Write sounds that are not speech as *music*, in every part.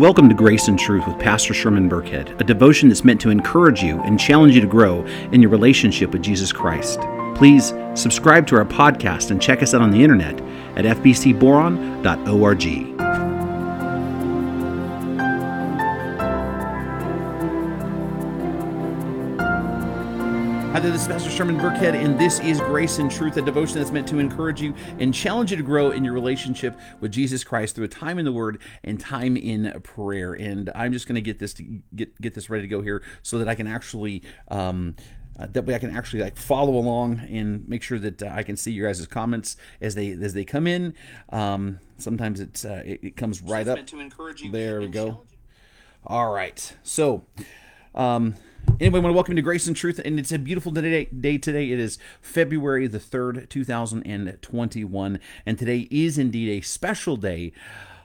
Welcome to Grace and Truth with Pastor Sherman Burkhead, a devotion that's meant to encourage you and challenge you to grow in your relationship with Jesus Christ. Please subscribe to our podcast and check us out on the internet at fbcboron.org. Hi there, this is Pastor Sherman Burkhead, and this is Grace and Truth, a devotion that's meant to encourage you and challenge you to grow in your relationship with Jesus Christ through a time in the Word and time in prayer. And I'm just going to get this to get get this ready to go here so that I can actually. Um, uh, that way I can actually like follow along and make sure that uh, I can see your guys' comments as they as they come in. Um, sometimes it's uh, it, it, comes right up. there we go. All right, so. Um, Anyway, I want to welcome you to Grace and Truth, and it's a beautiful day, day today. It is February the 3rd, 2021, and today is indeed a special day.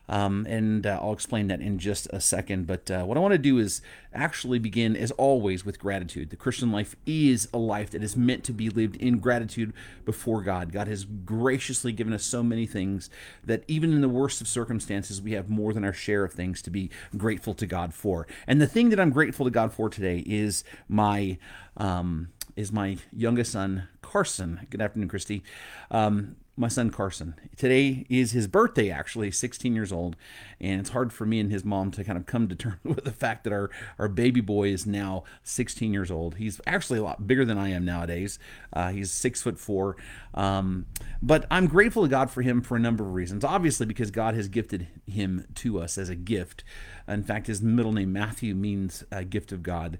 Um, and uh, I'll explain that in just a second. But uh, what I want to do is actually begin, as always, with gratitude. The Christian life is a life that is meant to be lived in gratitude before God. God has graciously given us so many things that even in the worst of circumstances, we have more than our share of things to be grateful to God for. And the thing that I'm grateful to God for today is my. Um, is my youngest son Carson. Good afternoon, Christy. Um, my son Carson. Today is his birthday, actually, 16 years old. And it's hard for me and his mom to kind of come *laughs* to terms with the fact that our, our baby boy is now 16 years old. He's actually a lot bigger than I am nowadays. Uh, he's six foot four. Um, but I'm grateful to God for him for a number of reasons. Obviously, because God has gifted him to us as a gift. In fact, his middle name, Matthew, means a gift of God.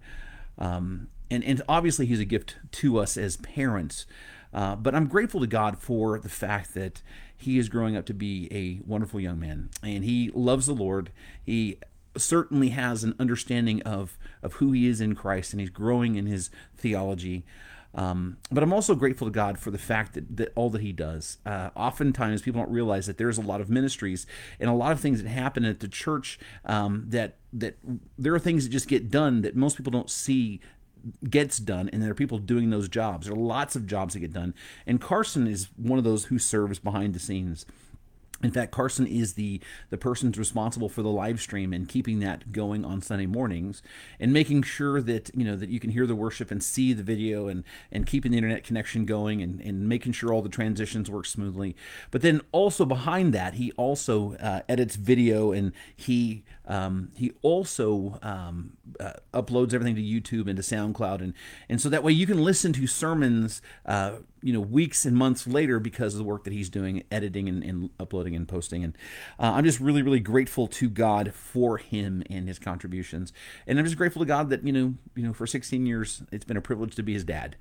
Um, and, and obviously, he's a gift to us as parents. Uh, but I'm grateful to God for the fact that he is growing up to be a wonderful young man and he loves the Lord. He certainly has an understanding of, of who he is in Christ and he's growing in his theology. Um, but I'm also grateful to God for the fact that, that all that He does. Uh, oftentimes, people don't realize that there's a lot of ministries and a lot of things that happen at the church um, that that there are things that just get done that most people don't see gets done and there are people doing those jobs. There are lots of jobs that get done. And Carson is one of those who serves behind the scenes. In fact, Carson is the the person responsible for the live stream and keeping that going on Sunday mornings, and making sure that you know that you can hear the worship and see the video, and and keeping the internet connection going, and and making sure all the transitions work smoothly. But then also behind that, he also uh, edits video, and he um, he also um, uh, uploads everything to YouTube and to SoundCloud, and and so that way you can listen to sermons, uh, you know, weeks and months later because of the work that he's doing, editing and, and uploading and posting. And uh, I'm just really, really grateful to God for him and his contributions, and I'm just grateful to God that you know, you know, for 16 years it's been a privilege to be his dad.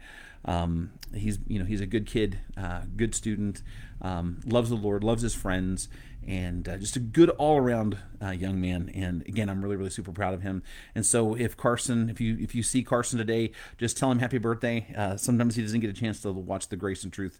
Um, he's you know he's a good kid, uh, good student, um, loves the Lord, loves his friends, and uh, just a good all around uh, young man. And again, I'm really really super proud of him. And so if Carson, if you if you see Carson today, just tell him happy birthday. Uh, sometimes he doesn't get a chance to watch the Grace and Truth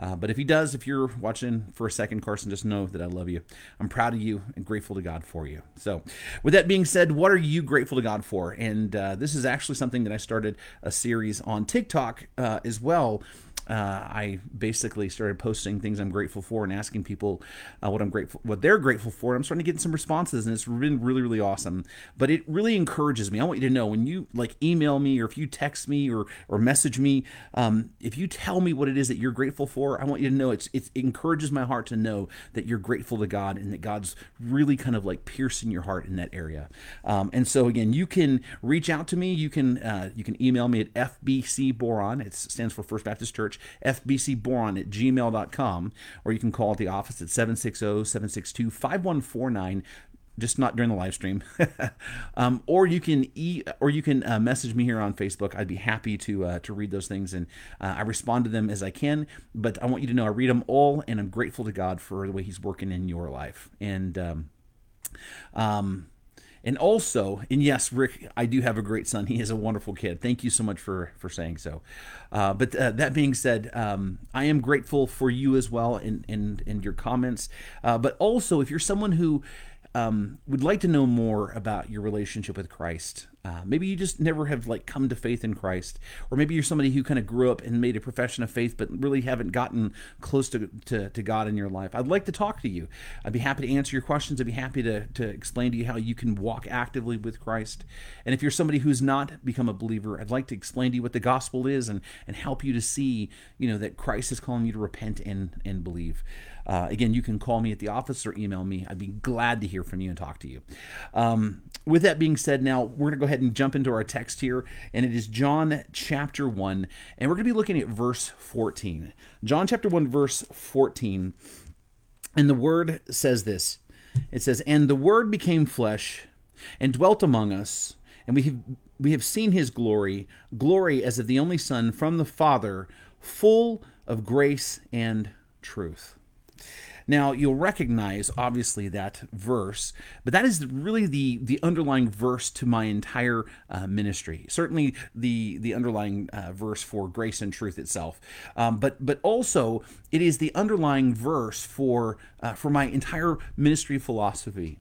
uh, but if he does, if you're watching for a second, Carson, just know that I love you. I'm proud of you and grateful to God for you. So, with that being said, what are you grateful to God for? And uh, this is actually something that I started a series on TikTok uh, as well uh, I basically started posting things I'm grateful for and asking people uh, what I'm grateful, what they're grateful for. And I'm starting to get some responses, and it's been really, really awesome. But it really encourages me. I want you to know when you like email me or if you text me or or message me, um, if you tell me what it is that you're grateful for, I want you to know it's, it encourages my heart to know that you're grateful to God and that God's really kind of like piercing your heart in that area. Um, and so again, you can reach out to me. You can uh, you can email me at fbcboron. It stands for First Baptist Church fbcboron at gmail.com, or you can call at the office at 760 762 5149 just not during the live stream. *laughs* um, or you can e or you can uh, message me here on Facebook. I'd be happy to uh, to read those things, and uh, I respond to them as I can. But I want you to know I read them all, and I'm grateful to God for the way He's working in your life. And um, um, and also, and yes, Rick, I do have a great son. He is a wonderful kid. Thank you so much for for saying so. Uh, but uh, that being said, um, I am grateful for you as well and and and your comments. Uh, but also, if you're someone who um, would like to know more about your relationship with Christ, Uh, maybe you just never have like come to faith in Christ, or maybe you're somebody who kind of grew up and made a profession of faith, but really haven't gotten close to, to, to, God in your life. I'd like to talk to you. I'd be happy to answer your questions. I'd be happy to, to explain to you how you can walk actively with Christ. And if you're somebody who's not become a believer, I'd like to explain to you what the gospel is and, and help you to see, you know, that Christ is calling you to repent and, and believe. Uh, again, you can call me at the office or email me. I'd be glad to hear from you and talk to you. Um, with that being said, now we're going to go ahead and jump into our text here, and it is John chapter 1, and we're going to be looking at verse 14. John chapter 1, verse 14. And the word says this it says, And the word became flesh and dwelt among us, and we have, we have seen his glory, glory as of the only Son from the Father, full of grace and truth. Now, you'll recognize, obviously, that verse, but that is really the, the underlying verse to my entire uh, ministry. Certainly, the, the underlying uh, verse for grace and truth itself. Um, but, but also, it is the underlying verse for, uh, for my entire ministry philosophy.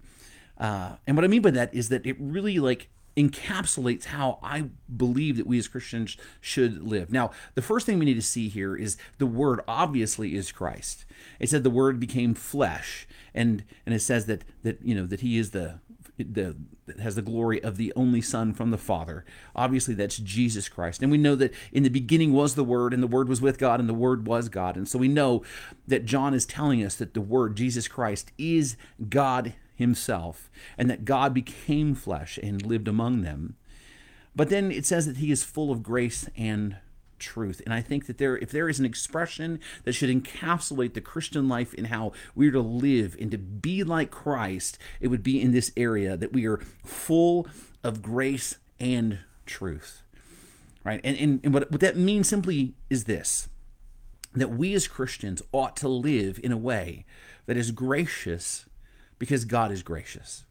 Uh, and what I mean by that is that it really like encapsulates how I believe that we as Christians should live. Now, the first thing we need to see here is the word obviously is Christ. It said the word became flesh and and it says that that you know that he is the the has the glory of the only son from the father obviously that's jesus christ and we know that in the beginning was the word and the word was with god and the word was god and so we know that john is telling us that the word jesus christ is god himself, and that God became flesh and lived among them. But then it says that he is full of grace and truth. And I think that there, if there is an expression that should encapsulate the Christian life in how we are to live and to be like Christ, it would be in this area that we are full of grace and truth. Right? And, and, and what, what that means simply is this that we as Christians ought to live in a way that is gracious because God is gracious.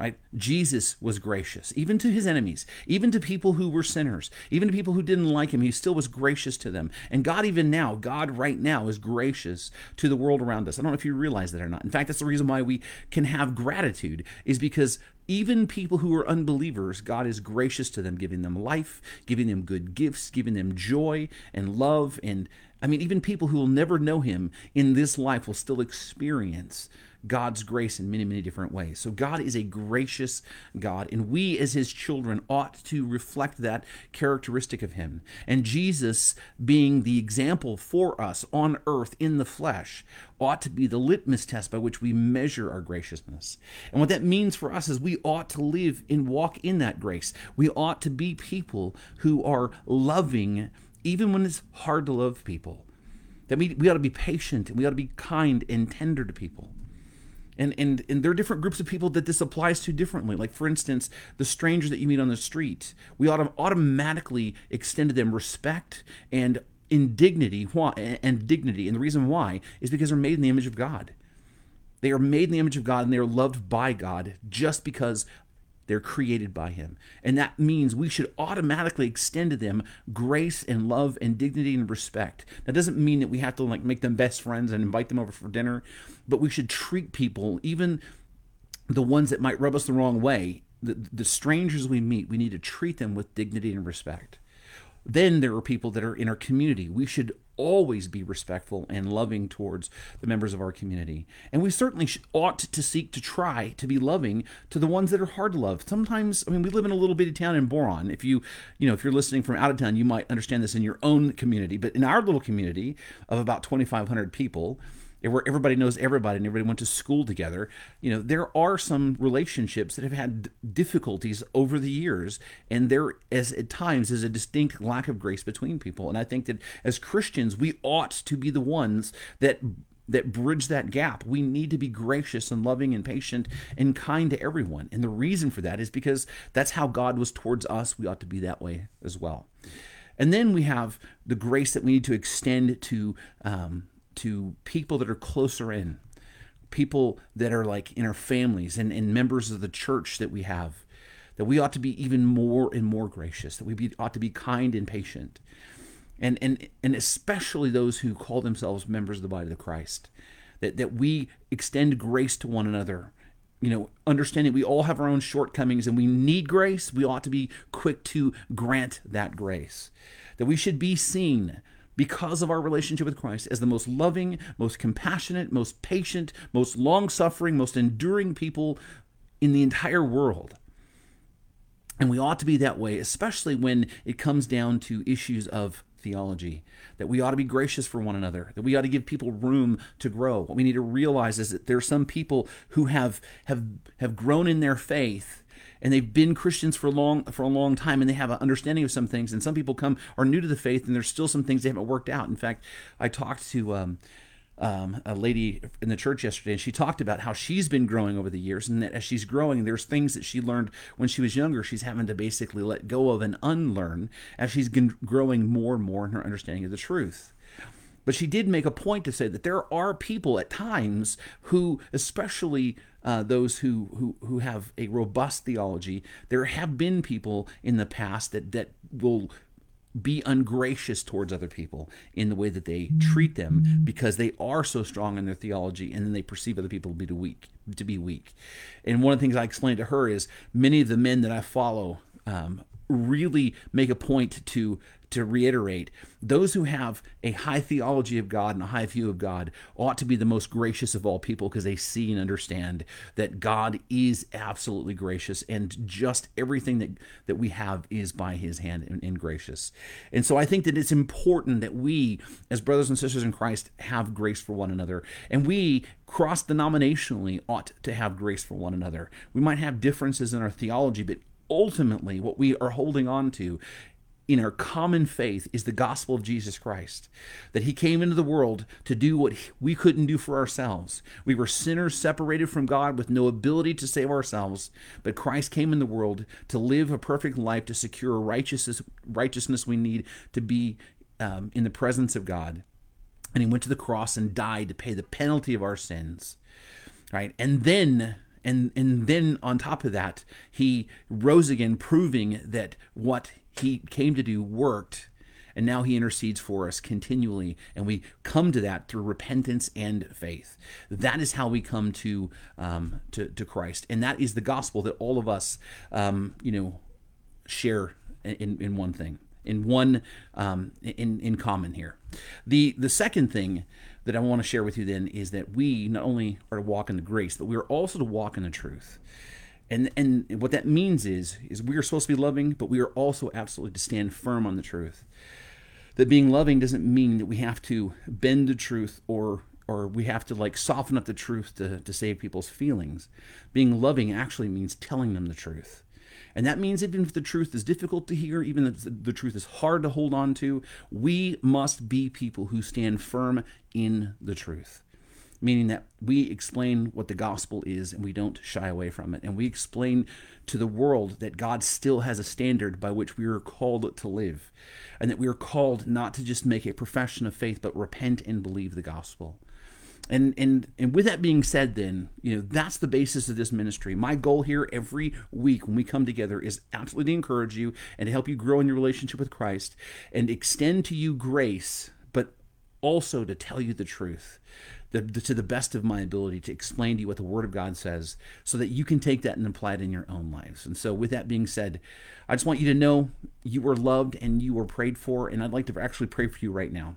Right? Jesus was gracious, even to his enemies, even to people who were sinners, even to people who didn't like him. He still was gracious to them. And God, even now, God right now is gracious to the world around us. I don't know if you realize that or not. In fact, that's the reason why we can have gratitude, is because even people who are unbelievers, God is gracious to them, giving them life, giving them good gifts, giving them joy and love. And I mean, even people who will never know him in this life will still experience God's grace in many, many different ways. So God is a gracious God, and we as his children ought to reflect that characteristic of him. And Jesus, being the example for us on earth in the flesh, ought to be the litmus test by which we measure our graciousness. And what that means for us is we ought to live and walk in that grace. We ought to be people who are loving even when it's hard to love people. That we, we ought to be patient and we ought to be kind and tender to people. And and and there are different groups of people that this applies to differently. Like for instance the stranger that you meet on the street we ought to automatically extend to them respect and indignity. Why and dignity. And the reason why is because they're made in the image of god. They are made in the image of god and they are loved by god just because they're created by Him. And that means we should automatically extend to them grace and love and dignity and respect. That doesn't mean that we have to like make them best friends and invite them over for dinner, but we should treat people, even the ones that might rub us the wrong way, the, the strangers we meet, we need to treat them with dignity and respect. Then there are people that are in our community. We should always be respectful and loving towards the members of our community. And we certainly ought to seek to try to be loving to the ones that are hard to love. Sometimes, I mean, we live in a little bitty town in Boron. If you, you know, if you're listening from out of town, you might understand this in your own community. But in our little community of about 2,500 people, where everybody knows everybody and everybody went to school together, you know, there are some relationships that have had difficulties over the years, and there as at times is a distinct lack of grace between people. And I think that as Christians, we ought to be the ones that that bridge that gap. We need to be gracious and loving and patient and kind to everyone. And the reason for that is because that's how God was towards us. We ought to be that way as well. And then we have the grace that we need to extend to um, to people that are closer in, people that are like in our families and, and members of the church that we have, that we ought to be even more and more gracious, that we be, ought to be kind and patient. And, and, and especially those who call themselves members of the body of Christ, that, that we extend grace to one another you know, understanding we all have our own shortcomings and we need grace, we ought to be quick to grant that grace. That we should be seen because of our relationship with Christ as the most loving, most compassionate, most patient, most long suffering, most enduring people in the entire world. And we ought to be that way, especially when it comes down to issues of theology. That we ought to be gracious for one another, that we ought to give people room to grow. What we need to realize is that there are some people who have have have grown in their faith and they've been Christians for long for a long time and they have an understanding of some things. And some people come are new to the faith and there's still some things they haven't worked out. In fact, I talked to um, um, a lady in the church yesterday, and she talked about how she's been growing over the years, and that as she's growing, there's things that she learned when she was younger. She's having to basically let go of and unlearn as she's growing more and more in her understanding of the truth. But she did make a point to say that there are people at times who, especially uh, those who, who who have a robust theology, there have been people in the past that that will be ungracious towards other people in the way that they treat them because they are so strong in their theology and then they perceive other people to be weak to be weak. And one of the things i explained to her is many of the men that i follow um, really make a point to to reiterate, those who have a high theology of God and a high view of God ought to be the most gracious of all people because they see and understand that God is absolutely gracious and just everything that, that we have is by his hand and, and gracious. And so I think that it's important that we, as brothers and sisters in Christ, have grace for one another. And we, cross denominationally, ought to have grace for one another. We might have differences in our theology, but ultimately what we are holding on to in our common faith is the gospel of Jesus Christ. That he came into the world to do what we couldn't do for ourselves. We were sinners separated from God with no ability to save ourselves, but Christ came in the world to live a perfect life to secure righteousness, righteousness we need to be um, in the presence of God. And he went to the cross and died to pay the penalty of our sins. Right? And then and and then on top of that he rose again proving that what he came to do worked and now he intercedes for us continually. And we come to that through repentance and faith. That is how we come to um, to, to christ. And that is the gospel that all of us um, you know share in, in one thing in one um, in in common here. The the second thing that i want to share with you then is that we not only are to walk in the grace but we are also to walk in the truth and and what that means is is we are supposed to be loving, but we are also absolutely to stand firm on the truth. That being loving doesn't mean that we have to bend the truth or or we have to like soften up the truth to, to save people's feelings. Being loving actually means telling them the truth. And that means even if the truth is difficult to hear, even if the truth is hard to hold on to, we must be people who stand firm in the truth meaning that we explain what the gospel is and we don't shy away from it. And we explain to the world that God still has a standard by which we are called to live, and that we are called not to just make a profession of faith, but repent and believe the gospel. And, and and with that being said, then you know that's the basis of this ministry. My goal here every week when we come together is absolutely to encourage you and to help you grow in your relationship with Christ and extend to you grace, but also to tell you the truth the, the, to the best of my ability to explain to you what the Word of God says so that you can take that and apply it in your own lives. And so, with that being said, I just want you to know you are loved and you are prayed for, and I'd like to actually pray for you right now.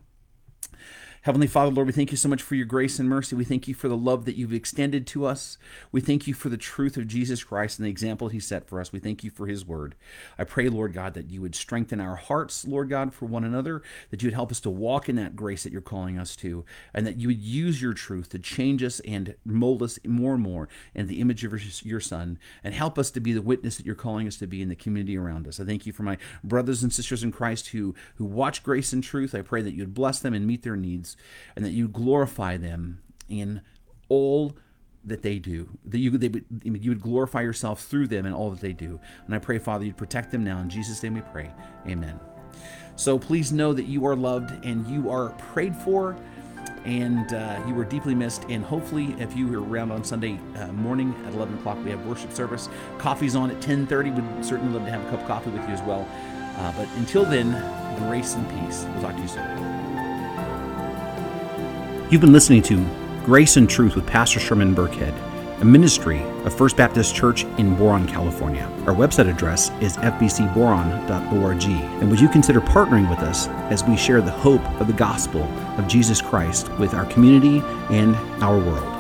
Heavenly Father, Lord, we thank you so much for your grace and mercy. We thank you for the love that you've extended to us. We thank you for the truth of Jesus Christ and the example he set for us. We thank you for his word. I pray, Lord God, that you would strengthen our hearts, Lord God, for one another, that you would help us to walk in that grace that you're calling us to, and that you would use your truth to change us and mold us more and more in the image of your Son, and help us to be the witness that you're calling us to be in the community around us. I thank you for my brothers and sisters in Christ who, who watch grace and truth. I pray that you'd bless them and meet their needs and that you glorify them in all that they do. That you, they, you would glorify yourself through them in all that they do. And I pray, Father, you'd protect them now. In Jesus' name we pray. Amen. So please know that you are loved and you are prayed for and uh, you were deeply missed. And hopefully, if you were around on Sunday uh, morning at 11 o'clock, we have worship service. Coffee's on at 10:30. We'd certainly love to have a cup of coffee with you as well. Uh, but until then, grace and peace. We'll talk to you soon. You've been listening to Grace and Truth with Pastor Sherman Burkhead, a ministry of First Baptist Church in Boron, California. Our website address is fbcboron.org. And would you consider partnering with us as we share the hope of the gospel of Jesus Christ with our community and our world?